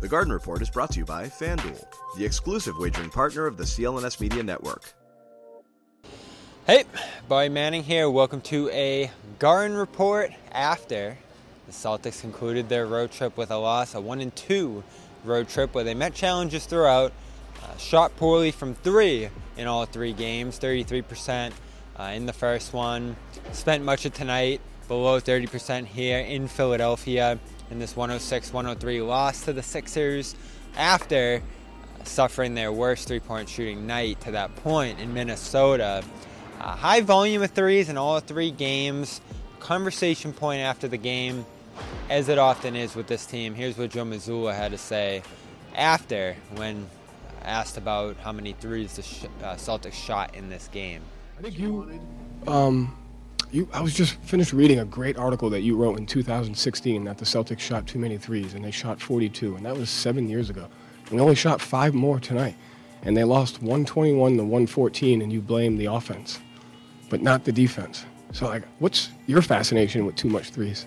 The Garden Report is brought to you by FanDuel, the exclusive wagering partner of the CLNS Media Network. Hey, Bobby Manning here. Welcome to a Garden Report after the Celtics concluded their road trip with a loss, a 1 and 2 road trip where they met challenges throughout, uh, shot poorly from three in all three games, 33% uh, in the first one. Spent much of tonight below 30% here in Philadelphia in this 106 103 loss to the Sixers after uh, suffering their worst three point shooting night to that point in Minnesota. Uh, high volume of threes in all three games. Conversation point after the game, as it often is with this team. Here's what Joe Mazzulla had to say after when asked about how many threes the uh, Celtics shot in this game. I think you, um, you. I was just finished reading a great article that you wrote in 2016 that the Celtics shot too many threes and they shot 42, and that was seven years ago. And we only shot five more tonight, and they lost 121 to 114, and you blame the offense, but not the defense. So, like, what's your fascination with too much threes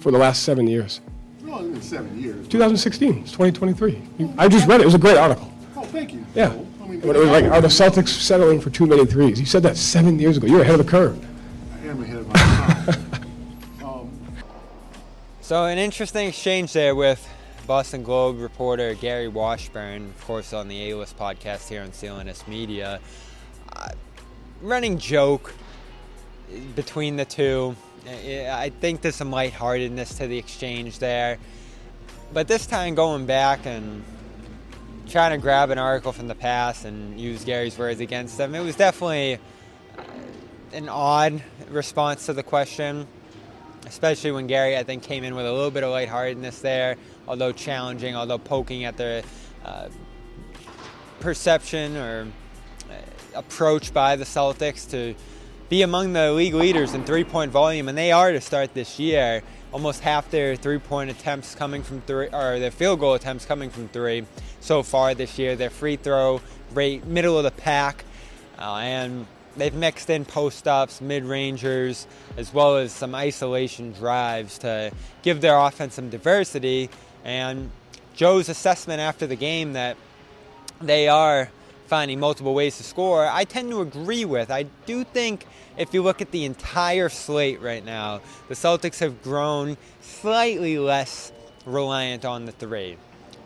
for the last seven years? No, it's been seven years. 2016, it's 2023. You, I just read it. It was a great article. Oh, thank you. Yeah. So, I mean, But it was like, are the Celtics settling for too many threes? You said that seven years ago. You're ahead of the curve. I am ahead of my time. um, So, an interesting exchange there with Boston Globe reporter Gary Washburn, of course, on the A List podcast here on CLNS Media. Uh, running joke between the two. I I think there's some lightheartedness to the exchange there. But this time, going back and trying to grab an article from the past and use Gary's words against them, it was definitely uh, an odd response to the question especially when Gary, I think, came in with a little bit of lightheartedness there, although challenging, although poking at the uh, perception or uh, approach by the Celtics to be among the league leaders in three point volume, and they are to start this year. Almost half their three point attempts coming from three, or their field goal attempts coming from three so far this year. Their free throw rate, middle of the pack, uh, and they've mixed in post ups, mid rangers, as well as some isolation drives to give their offense some diversity. And Joe's assessment after the game that they are finding multiple ways to score, I tend to agree with. I do think if you look at the entire slate right now, the Celtics have grown slightly less reliant on the three.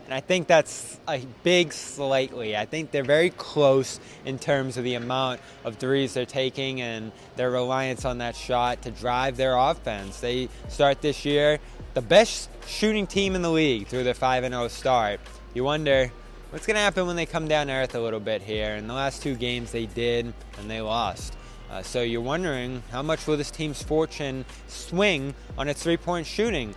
And I think that's a big slightly. I think they're very close in terms of the amount of threes they're taking and their reliance on that shot to drive their offense. They start this year the best shooting team in the league through their 5 0 start. You wonder what's going to happen when they come down to earth a little bit here. In the last two games, they did, and they lost. Uh, so you're wondering how much will this team's fortune swing on its three point shooting?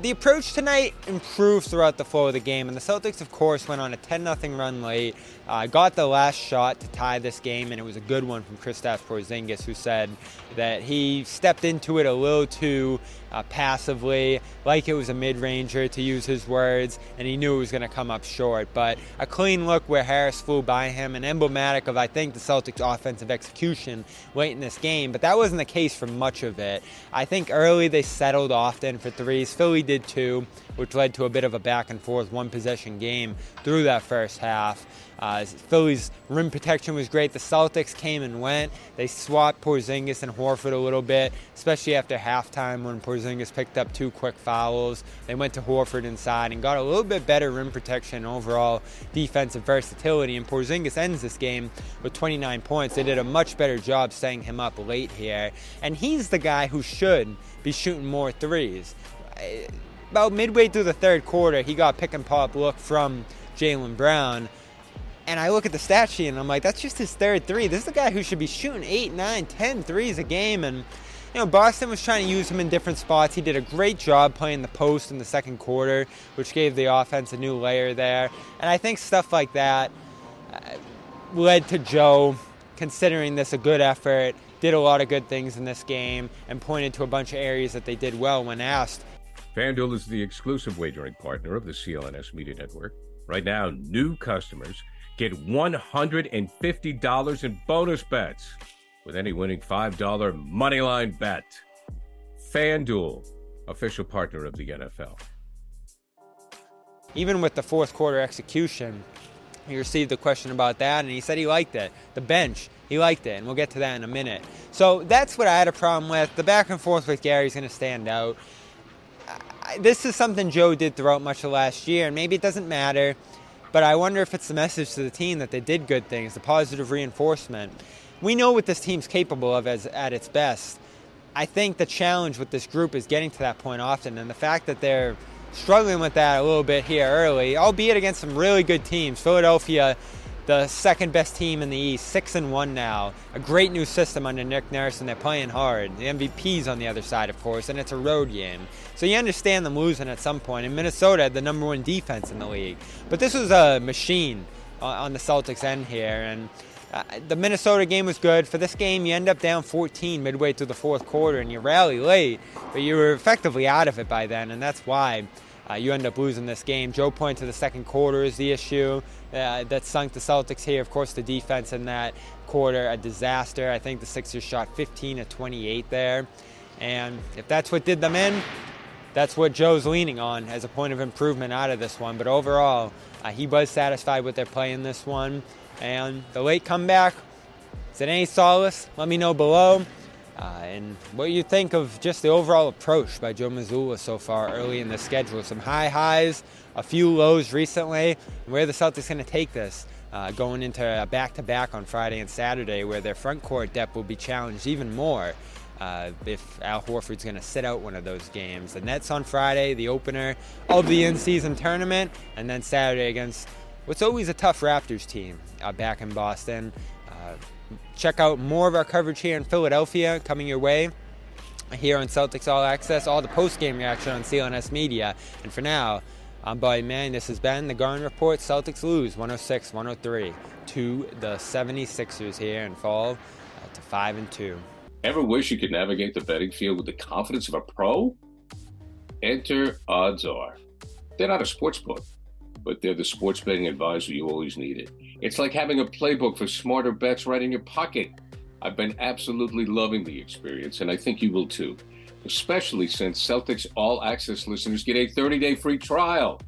The approach tonight improved throughout the flow of the game, and the Celtics, of course, went on a 10 0 run late. Uh, got the last shot to tie this game, and it was a good one from Kristaps Porzingis, who said that he stepped into it a little too uh, passively, like it was a mid ranger, to use his words, and he knew it was going to come up short. But a clean look where Harris flew by him, and emblematic of, I think, the Celtics' offensive execution late in this game. But that wasn't the case for much of it. I think early they settled often for threes. Philly did too, which led to a bit of a back and forth one possession game through that first half. Uh, Philly's rim protection was great. The Celtics came and went. They swapped Porzingis and Horford a little bit, especially after halftime when Porzingis picked up two quick fouls. They went to Horford inside and got a little bit better rim protection, overall defensive versatility. And Porzingis ends this game with 29 points. They did a much better job staying him up late here. And he's the guy who should be shooting more threes. About midway through the third quarter, he got pick and pop look from Jaylen Brown. And I look at the stat sheet and I'm like, that's just his third three. This is a guy who should be shooting eight, nine, ten threes a game. And, you know, Boston was trying to use him in different spots. He did a great job playing the post in the second quarter, which gave the offense a new layer there. And I think stuff like that uh, led to Joe considering this a good effort, did a lot of good things in this game, and pointed to a bunch of areas that they did well when asked. FanDuel is the exclusive wagering partner of the CLNS Media Network. Right now, new customers get $150 in bonus bets with any winning $5 moneyline bet. FanDuel, official partner of the NFL. even with the fourth quarter execution, he received a question about that, and he said he liked it. The bench, he liked it, and we'll get to that in a minute. So that's what I had a problem with. The back and forth with Gary's going to stand out. This is something Joe did throughout much of last year, and maybe it doesn't matter, but I wonder if it's the message to the team that they did good things, the positive reinforcement. We know what this team's capable of as, at its best. I think the challenge with this group is getting to that point often, and the fact that they're struggling with that a little bit here early, albeit against some really good teams. Philadelphia, the second best team in the East, six and one now. A great new system under Nick Nurse, and they're playing hard. The MVP's on the other side, of course, and it's a road game. So you understand them losing at some point. And Minnesota had the number one defense in the league, but this was a machine on the Celtics end here, and. Uh, the Minnesota game was good. For this game, you end up down 14 midway through the fourth quarter, and you rally late, but you were effectively out of it by then, and that's why uh, you end up losing this game. Joe pointed to the second quarter is the issue uh, that sunk the Celtics here. Of course, the defense in that quarter, a disaster. I think the Sixers shot 15 to 28 there. And if that's what did them in, that's what Joe's leaning on as a point of improvement out of this one. But overall, uh, he was satisfied with their play in this one. And the late comeback, is it any solace? Let me know below. Uh, and what you think of just the overall approach by Joe Mazzulla so far early in the schedule. Some high highs, a few lows recently. Where the Celtics going to take this uh, going into a back-to-back on Friday and Saturday, where their front court depth will be challenged even more. Uh, if Al Horford's going to sit out one of those games. The Nets on Friday, the opener of the in season tournament, and then Saturday against what's always a tough Raptors team uh, back in Boston. Check out more of our coverage here in Philadelphia coming your way here on Celtics All Access, all the post game reaction on CLNS Media. And for now, I'm Buddy Man. This has been the Garden Report. Celtics lose 106 103 to the 76ers here and fall uh, to 5 and 2. Ever wish you could navigate the betting field with the confidence of a pro? Enter OddsR. They're not a sports book, but they're the sports betting advisor you always needed. It's like having a playbook for smarter bets right in your pocket. I've been absolutely loving the experience, and I think you will too, especially since Celtics All Access listeners get a 30 day free trial.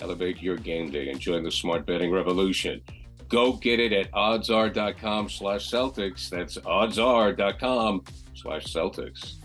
Elevate your game day and join the smart betting revolution. Go get it at oddsr.com slash Celtics. That's oddsr.com slash Celtics.